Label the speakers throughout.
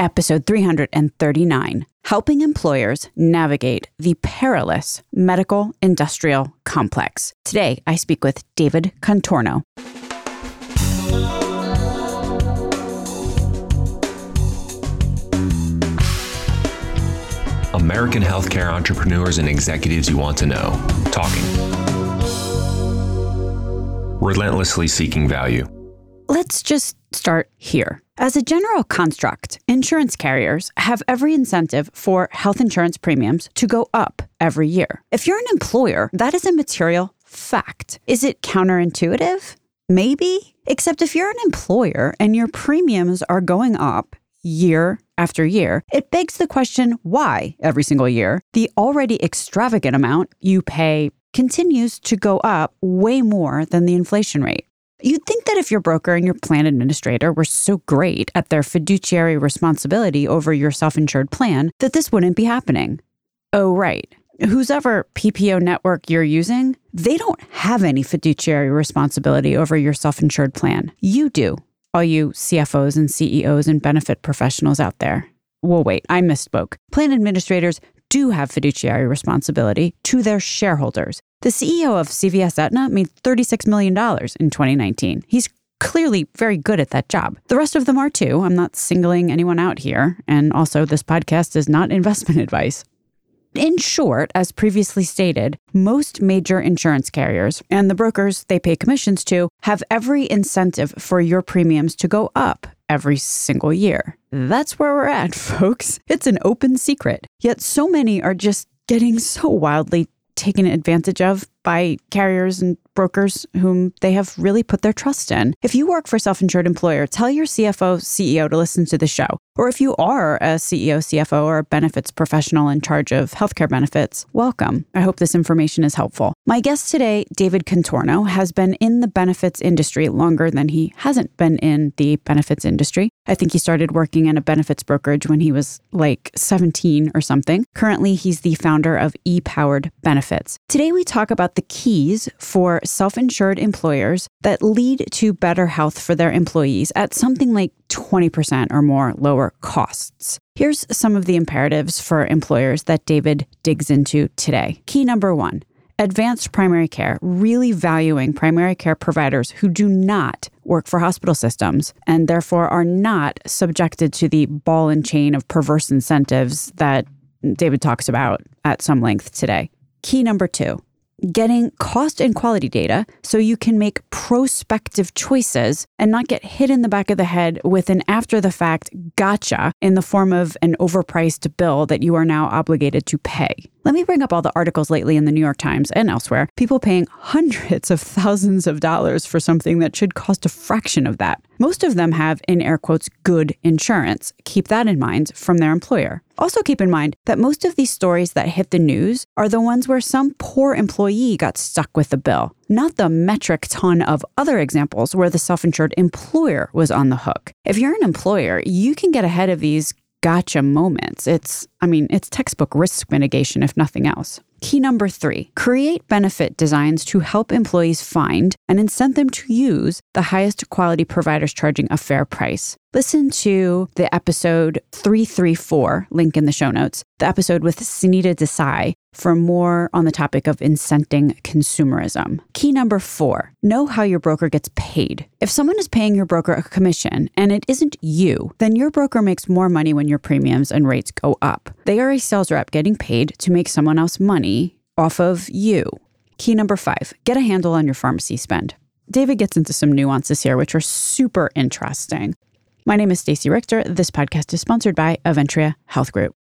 Speaker 1: episode 339 Helping Employers Navigate the Perilous Medical Industrial Complex. Today, I speak with David Contorno.
Speaker 2: American healthcare entrepreneurs and executives you want to know. Talking. Relentlessly seeking value.
Speaker 1: Let's just start here. As a general construct, insurance carriers have every incentive for health insurance premiums to go up every year. If you're an employer, that is a material fact. Is it counterintuitive? Maybe. Except if you're an employer and your premiums are going up year after year, it begs the question why every single year the already extravagant amount you pay continues to go up way more than the inflation rate. You'd think that if your broker and your plan administrator were so great at their fiduciary responsibility over your self insured plan, that this wouldn't be happening. Oh, right. Whose ever PPO network you're using, they don't have any fiduciary responsibility over your self insured plan. You do, all you CFOs and CEOs and benefit professionals out there. Well, wait, I misspoke. Plan administrators do have fiduciary responsibility to their shareholders. The CEO of CVS Aetna made $36 million in 2019. He's clearly very good at that job. The rest of them are too. I'm not singling anyone out here. And also, this podcast is not investment advice. In short, as previously stated, most major insurance carriers and the brokers they pay commissions to have every incentive for your premiums to go up every single year. That's where we're at, folks. It's an open secret. Yet so many are just getting so wildly taken advantage of by carriers and brokers whom they have really put their trust in. If you work for a self-insured employer, tell your CFO, CEO to listen to the show. Or if you are a CEO, CFO, or a benefits professional in charge of healthcare benefits, welcome. I hope this information is helpful. My guest today, David Contorno, has been in the benefits industry longer than he hasn't been in the benefits industry. I think he started working in a benefits brokerage when he was like 17 or something. Currently, he's the founder of E Powered Benefits. Today, we talk about the keys for self insured employers that lead to better health for their employees at something like 20% or more lower costs. Here's some of the imperatives for employers that David digs into today. Key number one advanced primary care, really valuing primary care providers who do not work for hospital systems and therefore are not subjected to the ball and chain of perverse incentives that David talks about at some length today. Key number two getting cost and quality data so you can make prospective choices and not get hit in the back of the head with an after the fact gotcha in the form of an overpriced bill that you are now obligated to pay. Let me bring up all the articles lately in the New York Times and elsewhere, people paying hundreds of thousands of dollars for something that should cost a fraction of that. Most of them have, in air quotes, good insurance. Keep that in mind from their employer. Also, keep in mind that most of these stories that hit the news are the ones where some poor employee got stuck with the bill, not the metric ton of other examples where the self insured employer was on the hook. If you're an employer, you can get ahead of these gotcha moments. It's, I mean, it's textbook risk mitigation, if nothing else. Key number three create benefit designs to help employees find and incent them to use the highest quality providers charging a fair price. Listen to the episode 334, link in the show notes, the episode with Sunita Desai for more on the topic of incenting consumerism. Key number four know how your broker gets paid. If someone is paying your broker a commission and it isn't you, then your broker makes more money when your premiums and rates go up. They are a sales rep getting paid to make someone else money off of you. Key number five get a handle on your pharmacy spend. David gets into some nuances here, which are super interesting. My name is Stacey Richter. This podcast is sponsored by Aventria Health Group.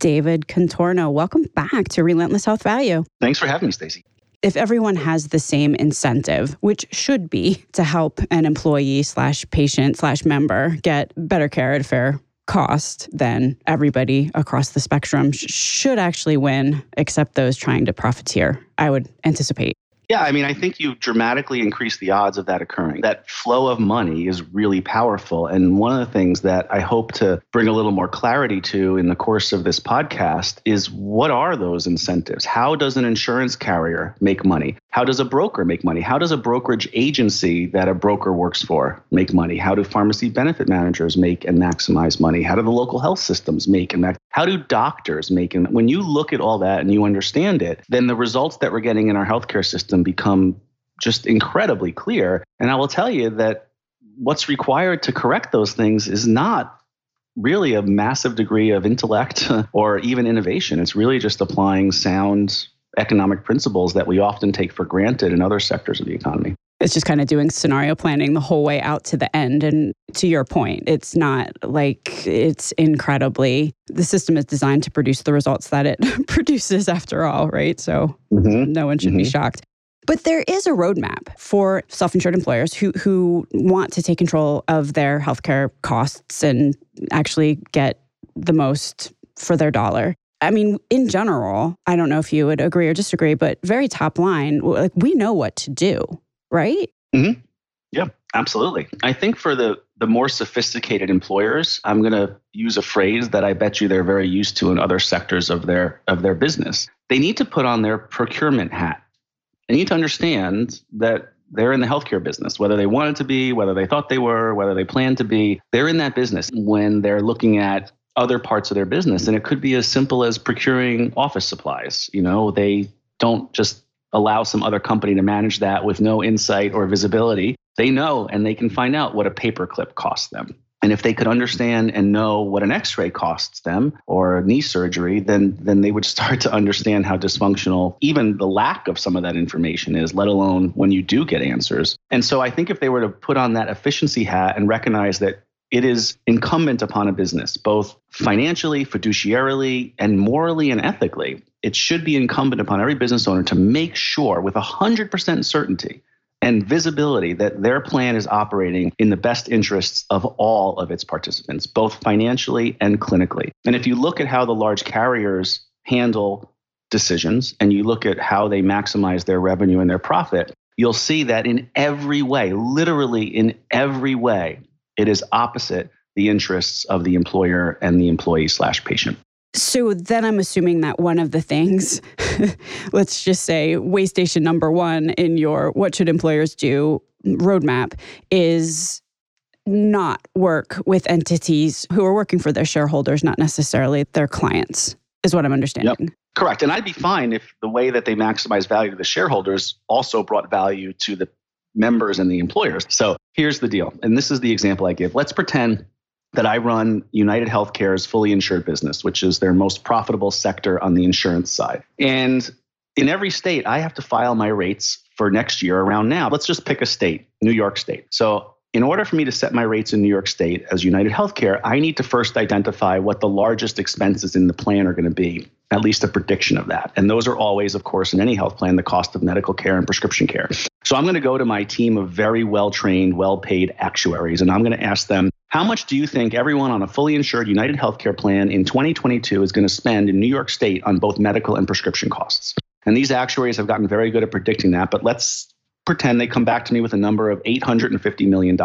Speaker 1: David Contorno, welcome back to Relentless Health Value.
Speaker 3: Thanks for having me, Stacey.
Speaker 1: If everyone has the same incentive, which should be to help an employee slash patient slash member get better care at a fair cost, then everybody across the spectrum sh- should actually win, except those trying to profiteer, I would anticipate.
Speaker 3: Yeah, I mean, I think you dramatically increase the odds of that occurring. That flow of money is really powerful. And one of the things that I hope to bring a little more clarity to in the course of this podcast is what are those incentives? How does an insurance carrier make money? How does a broker make money? How does a brokerage agency that a broker works for make money? How do pharmacy benefit managers make and maximize money? How do the local health systems make and max- how do doctors make and when you look at all that and you understand it, then the results that we're getting in our healthcare system become just incredibly clear. And I will tell you that what's required to correct those things is not really a massive degree of intellect or even innovation. It's really just applying sound economic principles that we often take for granted in other sectors of the economy.
Speaker 1: It's just kind of doing scenario planning the whole way out to the end. And to your point, it's not like it's incredibly, the system is designed to produce the results that it produces after all, right? So mm-hmm. no one should mm-hmm. be shocked. But there is a roadmap for self insured employers who, who want to take control of their healthcare costs and actually get the most for their dollar. I mean, in general, I don't know if you would agree or disagree, but very top line, like we know what to do, right?
Speaker 3: Mm-hmm. Yeah, absolutely. I think for the the more sophisticated employers, I'm going to use a phrase that I bet you they're very used to in other sectors of their of their business. They need to put on their procurement hat. They need to understand that they're in the healthcare business, whether they wanted to be, whether they thought they were, whether they planned to be. They're in that business when they're looking at other parts of their business. And it could be as simple as procuring office supplies. You know, they don't just allow some other company to manage that with no insight or visibility. They know and they can find out what a paperclip costs them. And if they could understand and know what an x-ray costs them or knee surgery, then then they would start to understand how dysfunctional even the lack of some of that information is, let alone when you do get answers. And so I think if they were to put on that efficiency hat and recognize that it is incumbent upon a business, both financially, fiduciarily, and morally and ethically. It should be incumbent upon every business owner to make sure with 100% certainty and visibility that their plan is operating in the best interests of all of its participants, both financially and clinically. And if you look at how the large carriers handle decisions and you look at how they maximize their revenue and their profit, you'll see that in every way, literally in every way, it is opposite the interests of the employer and the employee slash patient.
Speaker 1: So then I'm assuming that one of the things, let's just say way station number one in your what should employers do roadmap is not work with entities who are working for their shareholders, not necessarily their clients, is what I'm understanding. Yep.
Speaker 3: Correct. And I'd be fine if the way that they maximize value to the shareholders also brought value to the members and the employers. So here's the deal. And this is the example I give. Let's pretend that I run United Healthcare's fully insured business, which is their most profitable sector on the insurance side. And in every state, I have to file my rates for next year around now. Let's just pick a state, New York State. So in order for me to set my rates in New York State as United Healthcare, I need to first identify what the largest expenses in the plan are going to be, at least a prediction of that. And those are always, of course, in any health plan, the cost of medical care and prescription care. So I'm going to go to my team of very well trained, well paid actuaries, and I'm going to ask them, how much do you think everyone on a fully insured United Healthcare plan in 2022 is going to spend in New York State on both medical and prescription costs? And these actuaries have gotten very good at predicting that, but let's pretend they come back to me with a number of $850 million.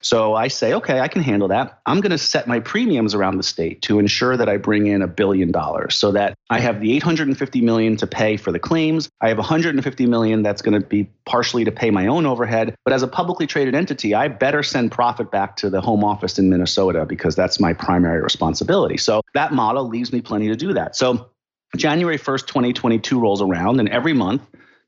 Speaker 3: So I say, okay, I can handle that. I'm going to set my premiums around the state to ensure that I bring in a billion dollars so that I have the 850 million to pay for the claims. I have 150 million that's going to be partially to pay my own overhead. But as a publicly traded entity, I better send profit back to the home office in Minnesota because that's my primary responsibility. So that model leaves me plenty to do that. So January 1st, 2022 rolls around, and every month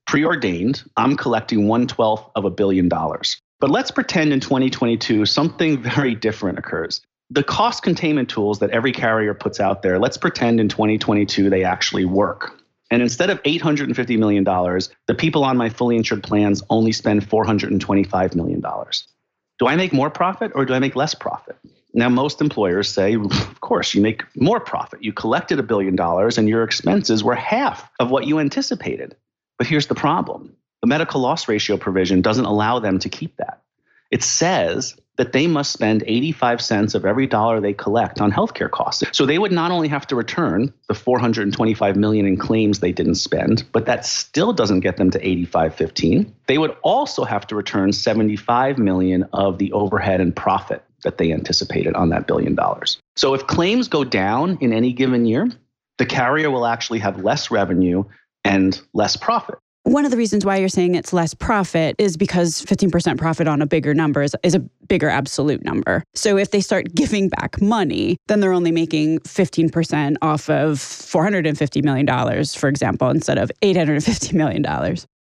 Speaker 3: preordained, I'm collecting one twelfth of a billion dollars. But let's pretend in 2022 something very different occurs. The cost containment tools that every carrier puts out there, let's pretend in 2022 they actually work. And instead of $850 million, the people on my fully insured plans only spend $425 million. Do I make more profit or do I make less profit? Now, most employers say, of course, you make more profit. You collected a billion dollars and your expenses were half of what you anticipated. But here's the problem the medical loss ratio provision doesn't allow them to keep that. It says that they must spend 85 cents of every dollar they collect on healthcare costs. So they would not only have to return the 425 million in claims they didn't spend, but that still doesn't get them to 8515. They would also have to return 75 million of the overhead and profit that they anticipated on that billion dollars. So if claims go down in any given year, the carrier will actually have less revenue and less profit.
Speaker 1: One of the reasons why you're saying it's less profit is because 15% profit on a bigger number is, is a bigger absolute number. So if they start giving back money, then they're only making 15% off of $450 million, for example, instead of $850 million.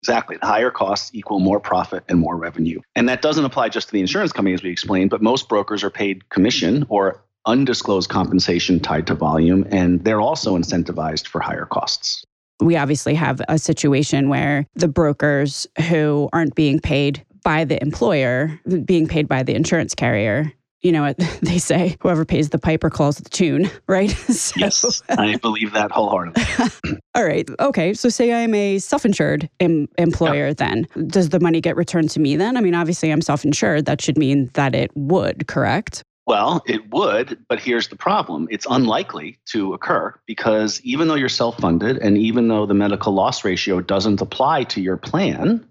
Speaker 3: Exactly. Higher costs equal more profit and more revenue. And that doesn't apply just to the insurance company, as we explained, but most brokers are paid commission or undisclosed compensation tied to volume, and they're also incentivized for higher costs.
Speaker 1: We obviously have a situation where the brokers who aren't being paid by the employer, being paid by the insurance carrier, you know what they say whoever pays the piper calls the tune right?
Speaker 3: So, yes i believe that wholeheartedly.
Speaker 1: All right okay so say i'm a self-insured em- employer then. Does the money get returned to me then? I mean obviously i'm self-insured that should mean that it would correct
Speaker 3: well, it would, but here's the problem. It's unlikely to occur because even though you're self funded and even though the medical loss ratio doesn't apply to your plan,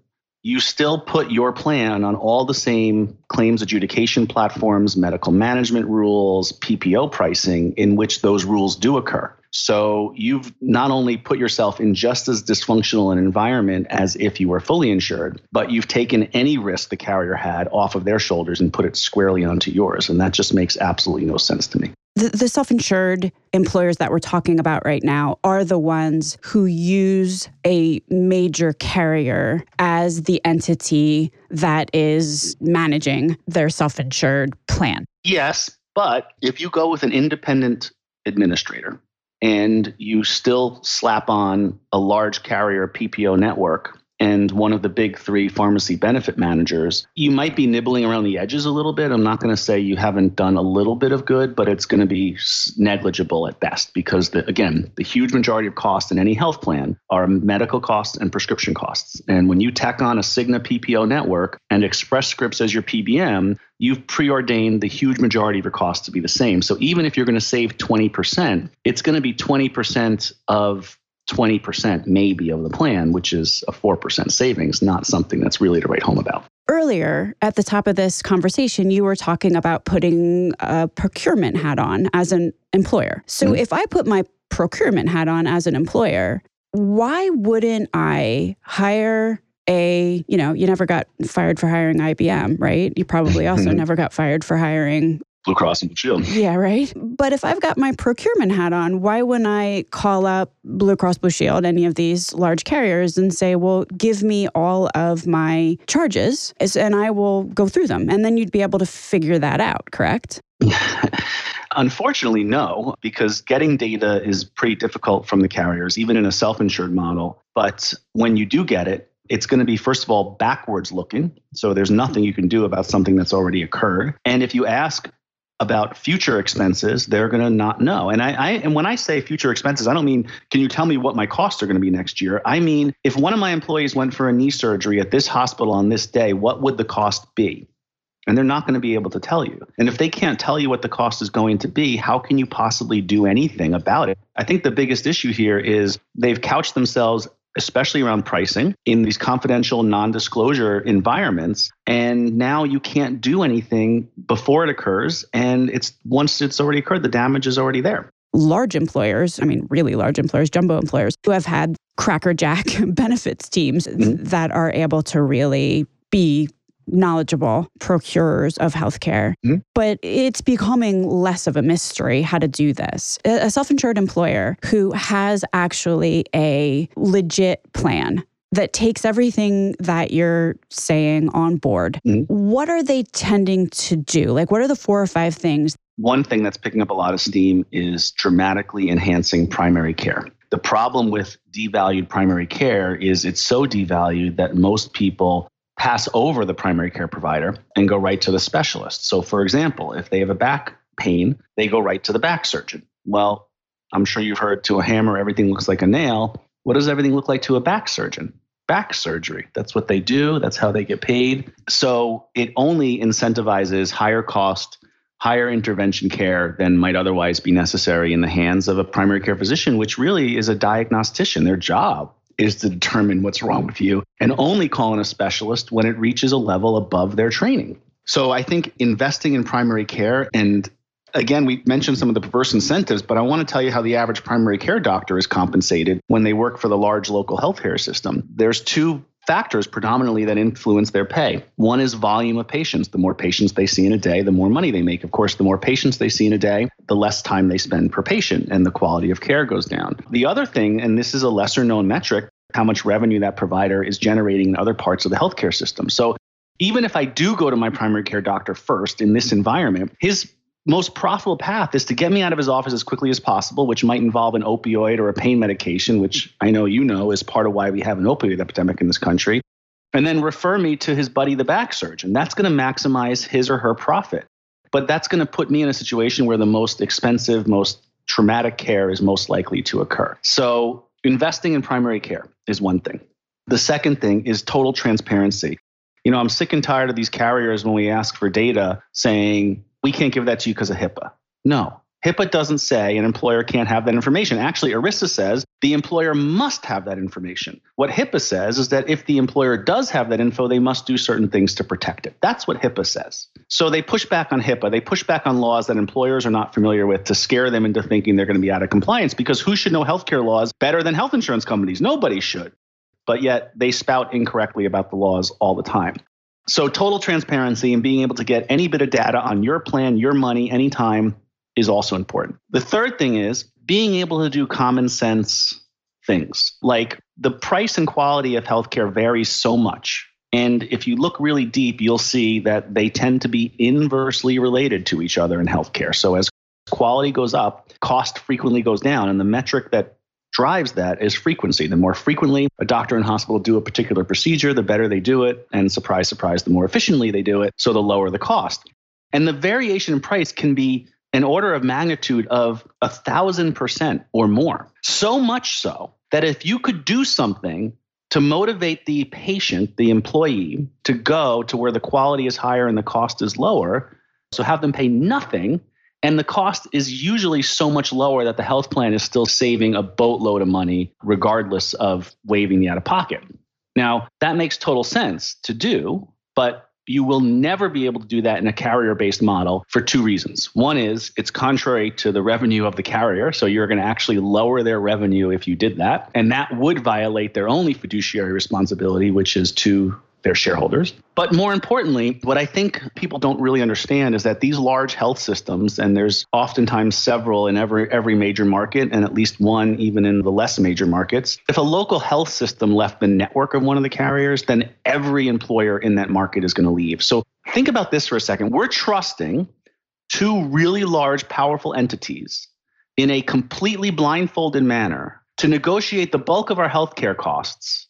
Speaker 3: you still put your plan on all the same claims adjudication platforms, medical management rules, PPO pricing, in which those rules do occur. So you've not only put yourself in just as dysfunctional an environment as if you were fully insured, but you've taken any risk the carrier had off of their shoulders and put it squarely onto yours. And that just makes absolutely no sense to me.
Speaker 1: The, self insured employers that we're talking about right now are the ones who use a major carrier as the entity that is managing their self insured plan.
Speaker 3: Yes, but if you go with an independent administrator and you still slap on a large carrier PPO network and one of the big three pharmacy benefit managers, you might be nibbling around the edges a little bit. I'm not going to say you haven't done a little bit of good, but it's going to be negligible at best because, the, again, the huge majority of costs in any health plan are medical costs and prescription costs. And when you tack on a Cigna PPO network and Express Scripts as your PBM, you've preordained the huge majority of your costs to be the same. So even if you're going to save 20%, it's going to be 20% of 20% maybe of the plan, which is a 4% savings, not something that's really to write home about.
Speaker 1: Earlier at the top of this conversation, you were talking about putting a procurement hat on as an employer. So mm-hmm. if I put my procurement hat on as an employer, why wouldn't I hire a, you know, you never got fired for hiring IBM, right? You probably also never got fired for hiring
Speaker 3: Blue Cross and Blue Shield.
Speaker 1: Yeah, right. But if I've got my procurement hat on, why wouldn't I call up Blue Cross Blue Shield, any of these large carriers, and say, well, give me all of my charges and I will go through them. And then you'd be able to figure that out, correct?
Speaker 3: Unfortunately, no, because getting data is pretty difficult from the carriers, even in a self insured model. But when you do get it, it's going to be, first of all, backwards looking. So there's nothing you can do about something that's already occurred. And if you ask about future expenses, they're going to not know. And I, I, and when I say future expenses, I don't mean can you tell me what my costs are going to be next year? I mean if one of my employees went for a knee surgery at this hospital on this day, what would the cost be? And they're not going to be able to tell you. And if they can't tell you what the cost is going to be, how can you possibly do anything about it? I think the biggest issue here is they've couched themselves especially around pricing in these confidential non-disclosure environments. And now you can't do anything before it occurs. And it's once it's already occurred the damage is already there.
Speaker 1: Large employers i mean really large employers jumbo employers who have had crackerjack benefits teams mm-hmm. that are able to really be knowledgeable procurers of healthcare, mm-hmm. but it's becoming less of a mystery how to do this. A self insured employer who has actually a legit plan that takes everything that you're saying on board, mm-hmm. what are they tending to do? Like, what are the four or five things?
Speaker 3: One thing that's picking up a lot of steam is dramatically enhancing primary care. The problem with devalued primary care is it's so devalued that most people pass over the primary care provider and go right to the specialist. So, for example, if they have a back pain, they go right to the back surgeon. Well, I'm sure you've heard to a hammer, everything looks like a nail. What does everything look like to a back surgeon? Back surgery. That's what they do, that's how they get paid. So, it only incentivizes higher cost, higher intervention care than might otherwise be necessary in the hands of a primary care physician, which really is a diagnostician. Their job is to determine what's wrong with you and only call in a specialist when it reaches a level above their training. So I think investing in primary care and again, we mentioned some of the perverse incentives, but I want to tell you how the average primary care doctor is compensated when they work for the large local healthcare system. There's two factors predominantly that influence their pay. One is volume of patients. The more patients they see in a day, the more money they make. Of course, the more patients they see in a day, the less time they spend per patient, and the quality of care goes down. The other thing, and this is a lesser known metric, how much revenue that provider is generating in other parts of the healthcare system. So even if I do go to my primary care doctor first in this environment, his most profitable path is to get me out of his office as quickly as possible, which might involve an opioid or a pain medication, which I know you know is part of why we have an opioid epidemic in this country, and then refer me to his buddy, the back surgeon. That's going to maximize his or her profit. But that's going to put me in a situation where the most expensive, most traumatic care is most likely to occur. So, investing in primary care is one thing. The second thing is total transparency. You know, I'm sick and tired of these carriers when we ask for data saying, we can't give that to you because of HIPAA. No, HIPAA doesn't say an employer can't have that information. Actually, ERISA says the employer must have that information. What HIPAA says is that if the employer does have that info, they must do certain things to protect it. That's what HIPAA says. So they push back on HIPAA. They push back on laws that employers are not familiar with to scare them into thinking they're going to be out of compliance because who should know healthcare laws better than health insurance companies? Nobody should. But yet they spout incorrectly about the laws all the time. So total transparency and being able to get any bit of data on your plan, your money, anytime is also important. The third thing is being able to do common sense things. Like the price and quality of healthcare varies so much. And if you look really deep, you'll see that they tend to be inversely related to each other in healthcare. So as quality goes up, cost frequently goes down. And the metric that drives that is frequency. The more frequently a doctor and hospital do a particular procedure, the better they do it. And surprise, surprise, the more efficiently they do it, so the lower the cost. And the variation in price can be an order of magnitude of a thousand percent or more. So much so that if you could do something to motivate the patient, the employee, to go to where the quality is higher and the cost is lower, so have them pay nothing and the cost is usually so much lower that the health plan is still saving a boatload of money, regardless of waiving the out of pocket. Now, that makes total sense to do, but you will never be able to do that in a carrier based model for two reasons. One is it's contrary to the revenue of the carrier. So you're going to actually lower their revenue if you did that. And that would violate their only fiduciary responsibility, which is to their shareholders. But more importantly, what I think people don't really understand is that these large health systems, and there's oftentimes several in every every major market, and at least one even in the less major markets. If a local health system left the network of one of the carriers, then every employer in that market is going to leave. So think about this for a second. We're trusting two really large, powerful entities in a completely blindfolded manner to negotiate the bulk of our healthcare costs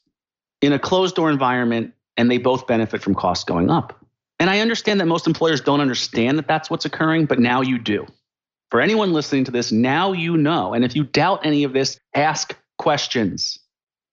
Speaker 3: in a closed door environment and they both benefit from costs going up. And I understand that most employers don't understand that that's what's occurring, but now you do. For anyone listening to this, now you know. And if you doubt any of this, ask questions,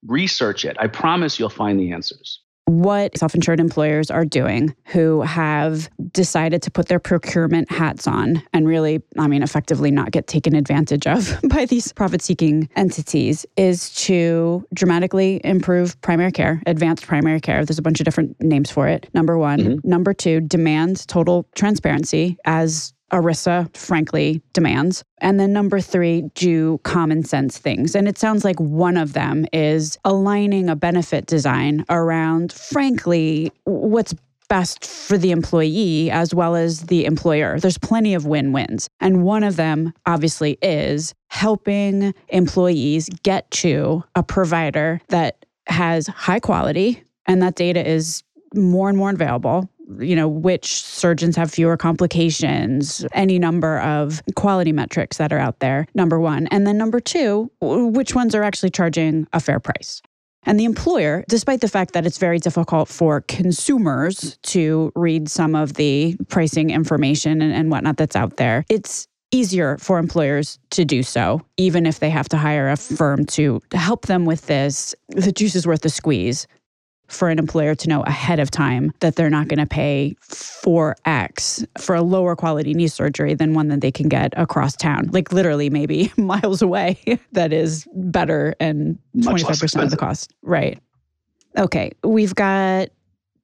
Speaker 3: research it. I promise you'll find the answers
Speaker 1: what self insured employers are doing who have decided to put their procurement hats on and really, I mean, effectively not get taken advantage of by these profit seeking entities is to dramatically improve primary care, advanced primary care. There's a bunch of different names for it. Number one. Mm-hmm. Number two, demand total transparency as ERISA, frankly, demands. And then number three, do common sense things. And it sounds like one of them is aligning a benefit design around, frankly, what's best for the employee as well as the employer. There's plenty of win wins. And one of them, obviously, is helping employees get to a provider that has high quality and that data is more and more available you know, which surgeons have fewer complications, any number of quality metrics that are out there, number one. And then number two, which ones are actually charging a fair price. And the employer, despite the fact that it's very difficult for consumers to read some of the pricing information and, and whatnot that's out there, it's easier for employers to do so, even if they have to hire a firm to help them with this. The juice is worth the squeeze for an employer to know ahead of time that they're not going to pay 4x for a lower quality knee surgery than one that they can get across town, like literally maybe miles away, that is better and 25% of the cost. Right. Okay. We've got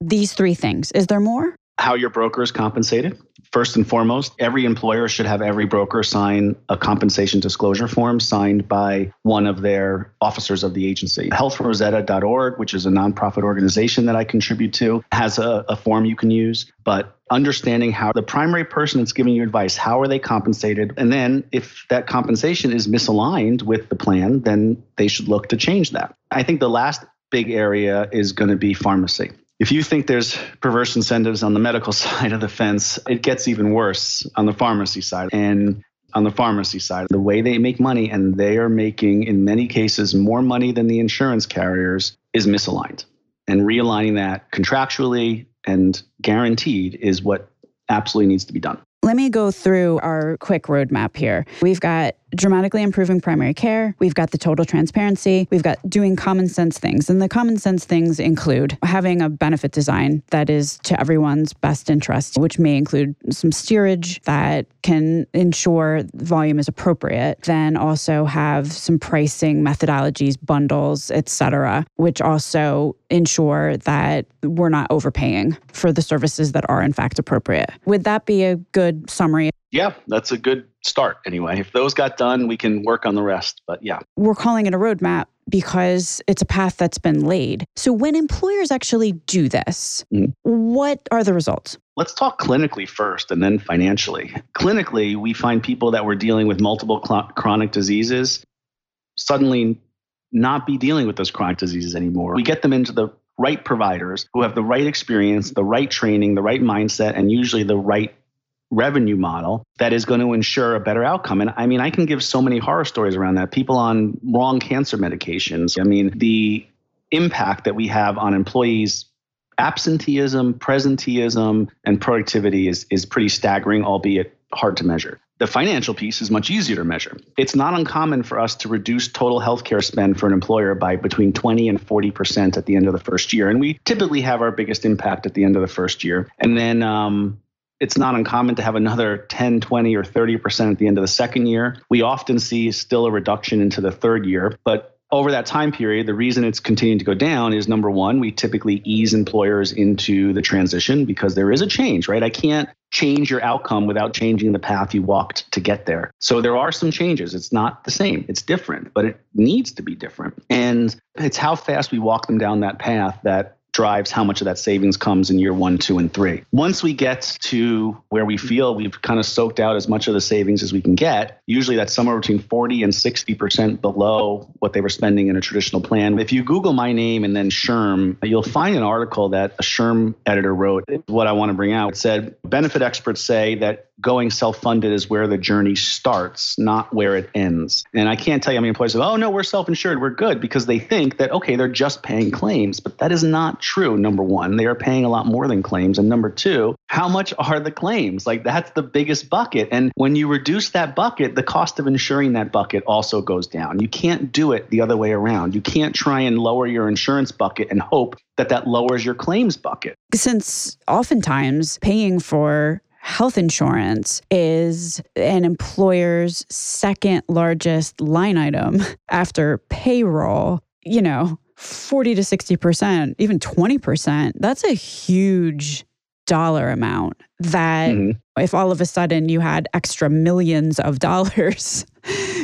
Speaker 1: these three things. Is there more?
Speaker 3: How your broker is compensated. First and foremost, every employer should have every broker sign a compensation disclosure form signed by one of their officers of the agency. HealthRosetta.org, which is a nonprofit organization that I contribute to, has a, a form you can use. But understanding how the primary person that's giving you advice, how are they compensated? And then if that compensation is misaligned with the plan, then they should look to change that. I think the last big area is going to be pharmacy. If you think there's perverse incentives on the medical side of the fence, it gets even worse on the pharmacy side. And on the pharmacy side, the way they make money, and they are making, in many cases, more money than the insurance carriers, is misaligned. And realigning that contractually and guaranteed is what absolutely needs to be done.
Speaker 1: Let me go through our quick roadmap here. We've got dramatically improving primary care. We've got the total transparency. We've got doing common sense things. And the common sense things include having a benefit design that is to everyone's best interest, which may include some steerage that can ensure volume is appropriate. Then also have some pricing methodologies, bundles, et cetera, which also ensure that we're not overpaying for the services that are in fact appropriate. Would that be a good summary?
Speaker 3: Yeah, that's a good start anyway. If those got done, we can work on the rest. But yeah.
Speaker 1: We're calling it a roadmap because it's a path that's been laid. So when employers actually do this, mm-hmm. what are the results?
Speaker 3: Let's talk clinically first and then financially. Clinically, we find people that were dealing with multiple cl- chronic diseases suddenly not be dealing with those chronic diseases anymore. We get them into the right providers who have the right experience, the right training, the right mindset, and usually the right revenue model that is going to ensure a better outcome. And I mean, I can give so many horror stories around that. People on wrong cancer medications. I mean, the impact that we have on employees absenteeism, presenteeism, and productivity is, is pretty staggering, albeit hard to measure. The financial piece is much easier to measure. It's not uncommon for us to reduce total healthcare spend for an employer by between 20 and 40% at the end of the first year. And we typically have our biggest impact at the end of the first year. And then um, it's not uncommon to have another 10, 20, or 30% at the end of the second year. We often see still a reduction into the third year, but over that time period, the reason it's continuing to go down is number one, we typically ease employers into the transition because there is a change, right? I can't change your outcome without changing the path you walked to get there. So there are some changes. It's not the same, it's different, but it needs to be different. And it's how fast we walk them down that path that drives how much of that savings comes in year one, two, and three. Once we get to where we feel we've kind of soaked out as much of the savings as we can get, usually that's somewhere between 40 and 60% below what they were spending in a traditional plan. If you Google my name and then SHRM, you'll find an article that a SHRM editor wrote. What I want to bring out it said benefit experts say that going self-funded is where the journey starts, not where it ends. And I can't tell you how many employees say, "Oh no, we're self-insured, we're good," because they think that okay, they're just paying claims, but that is not true. Number one, they are paying a lot more than claims, and number two, how much are the claims? Like that's the biggest bucket. And when you reduce that bucket, the cost of insuring that bucket also goes down. You can't do it the other way around. You can't try and lower your insurance bucket and hope that that lowers your claims bucket.
Speaker 1: Since oftentimes paying for health insurance is an employer's second largest line item after payroll, you know, 40 to 60%, even 20%, that's a huge dollar amount that mm-hmm. if all of a sudden you had extra millions of dollars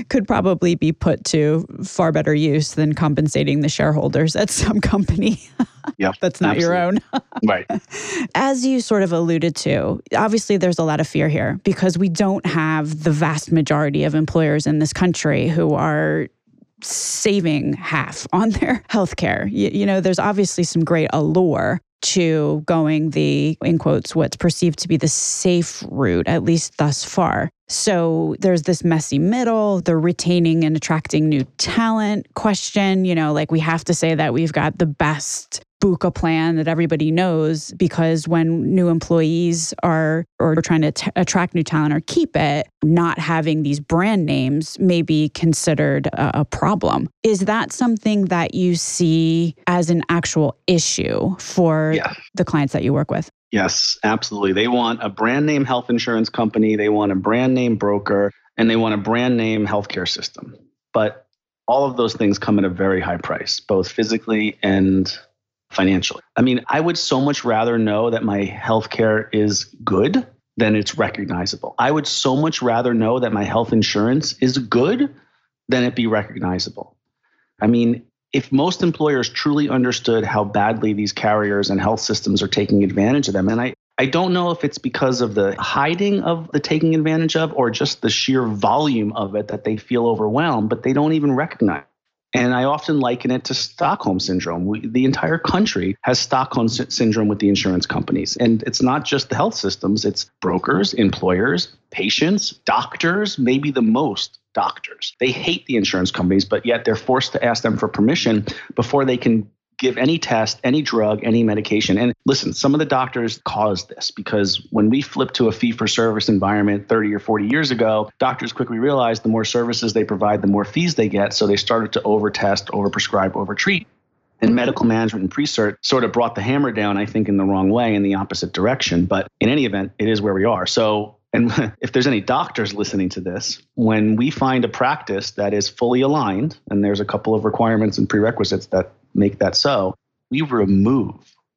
Speaker 1: could probably be put to far better use than compensating the shareholders at some company.
Speaker 3: Yeah,
Speaker 1: that's not
Speaker 3: absolutely.
Speaker 1: your own.
Speaker 3: right.
Speaker 1: As you sort of alluded to, obviously there's a lot of fear here because we don't have the vast majority of employers in this country who are saving half on their healthcare. You, you know, there's obviously some great allure to going the, in quotes, what's perceived to be the safe route, at least thus far. So there's this messy middle, the retaining and attracting new talent question. You know, like we have to say that we've got the best BUCA plan that everybody knows because when new employees are or trying to t- attract new talent or keep it, not having these brand names may be considered a, a problem. Is that something that you see as an actual issue for yeah. the clients that you work with?
Speaker 3: Yes, absolutely. They want a brand name health insurance company, they want a brand name broker, and they want a brand name healthcare system. But all of those things come at a very high price, both physically and financially. I mean, I would so much rather know that my healthcare is good than it's recognizable. I would so much rather know that my health insurance is good than it be recognizable. I mean, if most employers truly understood how badly these carriers and health systems are taking advantage of them, and I, I don't know if it's because of the hiding of the taking advantage of or just the sheer volume of it that they feel overwhelmed, but they don't even recognize. And I often liken it to Stockholm syndrome. We, the entire country has Stockholm sy- syndrome with the insurance companies. And it's not just the health systems, it's brokers, employers, patients, doctors, maybe the most doctors. They hate the insurance companies, but yet they're forced to ask them for permission before they can give any test, any drug, any medication. And listen, some of the doctors caused this because when we flipped to a fee for service environment 30 or 40 years ago, doctors quickly realized the more services they provide, the more fees they get. So they started to overtest, overprescribe, overtreat. And mm-hmm. medical management and pre-cert sort of brought the hammer down, I think, in the wrong way, in the opposite direction. But in any event, it is where we are. So and if there's any doctors listening to this, when we find a practice that is fully aligned, and there's a couple of requirements and prerequisites that make that so, we remove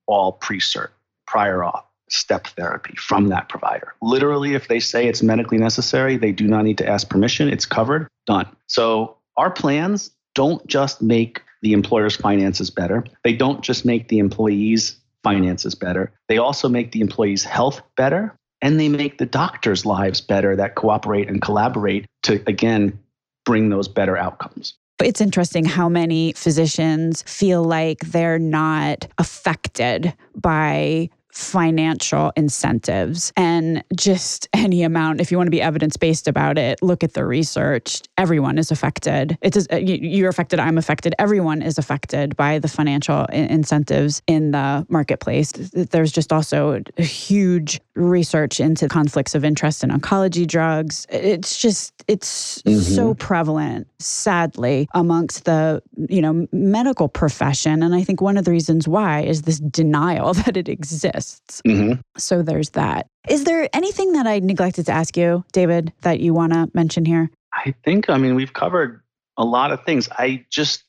Speaker 3: all pre-cert, prior auth, step therapy from that provider. Literally, if they say it's medically necessary, they do not need to ask permission. It's covered, done. So our plans don't just make the employer's finances better. They don't just make the employees' finances better. They also make the employees' health better and they make the doctors' lives better that cooperate and collaborate to, again, bring those better outcomes.
Speaker 1: It's interesting how many physicians feel like they're not affected by financial incentives and just any amount. If you want to be evidence-based about it look at the research. Everyone is affected. It's you're affected i'm affected. Everyone is affected by the financial incentives in the marketplace. There's just also a huge research into conflicts of interest in oncology drugs. It's just it's mm-hmm. so prevalent sadly amongst the you know medical profession. And i think one of the reasons why is this denial that it exists mm-hmm. so there's that is there anything that i neglected to ask you david that you want to mention here
Speaker 3: i think i mean we've covered a lot of things i just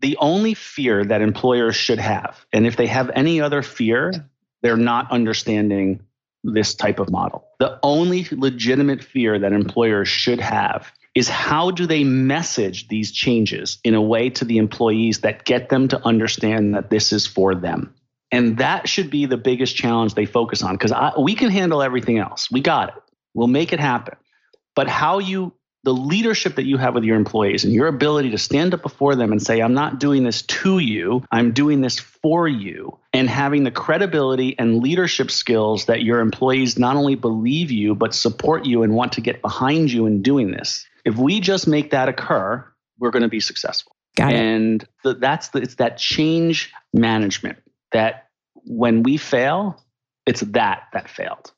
Speaker 3: the only fear that employers should have and if they have any other fear they're not understanding this type of model. The only legitimate fear that employers should have is how do they message these changes in a way to the employees that get them to understand that this is for them. And that should be the biggest challenge they focus on because we can handle everything else. We got it. We'll make it happen. But how you the leadership that you have with your employees and your ability to stand up before them and say, I'm not doing this to you, I'm doing this for you, and having the credibility and leadership skills that your employees not only believe you, but support you and want to get behind you in doing this. If we just make that occur, we're going to be successful.
Speaker 1: Got
Speaker 3: it. And the, that's the, it's that change management that when we fail, it's that that failed.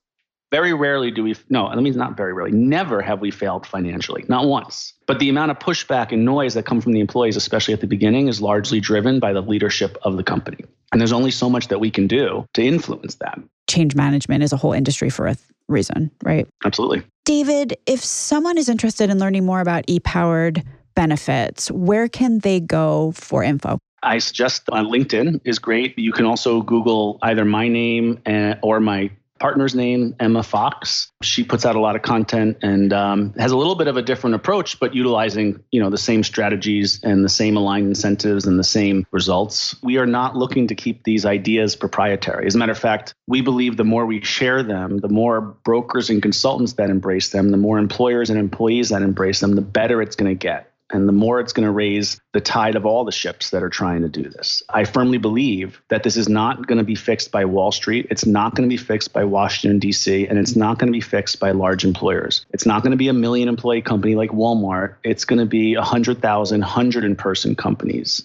Speaker 3: Very rarely do we, no, that means not very rarely, never have we failed financially, not once. But the amount of pushback and noise that come from the employees, especially at the beginning, is largely driven by the leadership of the company. And there's only so much that we can do to influence that.
Speaker 1: Change management is a whole industry for a th- reason, right?
Speaker 3: Absolutely.
Speaker 1: David, if someone is interested in learning more about e powered benefits, where can they go for info?
Speaker 3: I suggest on LinkedIn is great. You can also Google either my name eh, or my partner's name, Emma Fox. She puts out a lot of content and um, has a little bit of a different approach, but utilizing you know the same strategies and the same aligned incentives and the same results. We are not looking to keep these ideas proprietary. As a matter of fact, we believe the more we share them, the more brokers and consultants that embrace them, the more employers and employees that embrace them, the better it's going to get and the more it's going to raise the tide of all the ships that are trying to do this. I firmly believe that this is not going to be fixed by Wall Street. It's not going to be fixed by Washington, D.C., and it's not going to be fixed by large employers. It's not going to be a million employee company like Walmart. It's going to be 100,000, 100 in person companies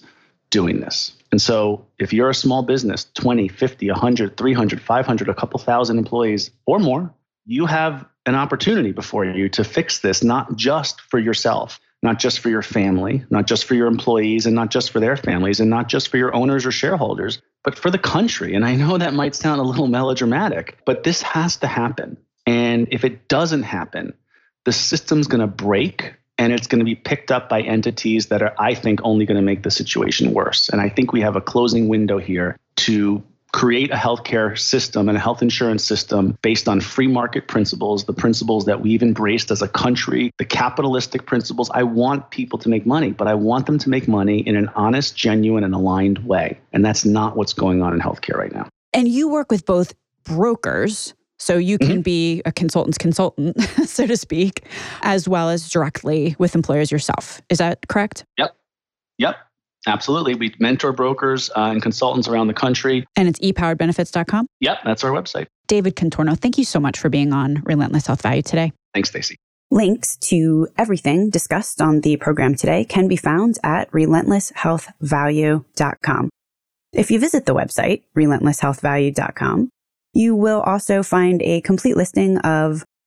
Speaker 3: doing this. And so if you're a small business, 20, 50, 100, 300, 500, a couple thousand employees or more, you have an opportunity before you to fix this, not just for yourself not just for your family, not just for your employees, and not just for their families, and not just for your owners or shareholders, but for the country. And I know that might sound a little melodramatic, but this has to happen. And if it doesn't happen, the system's going to break and it's going to be picked up by entities that are, I think, only going to make the situation worse. And I think we have a closing window here to create a healthcare system and a health insurance system based on free market principles, the principles that we've embraced as a country, the capitalistic principles. I want people to make money, but I want them to make money in an honest, genuine, and aligned way. And that's not what's going on in healthcare right now.
Speaker 1: And you work with both brokers. So you can mm-hmm. be a consultant's consultant, so to speak, as well as directly with employers yourself. Is that correct?
Speaker 3: Yep. Yep. Absolutely. We mentor brokers uh, and consultants around the country.
Speaker 1: And it's epoweredbenefits.com?
Speaker 3: Yep, that's our website.
Speaker 1: David Contorno, thank you so much for being on Relentless Health Value today.
Speaker 3: Thanks, Stacey.
Speaker 1: Links to everything discussed on the program today can be found at relentlesshealthvalue.com. If you visit the website, relentlesshealthvalue.com, you will also find a complete listing of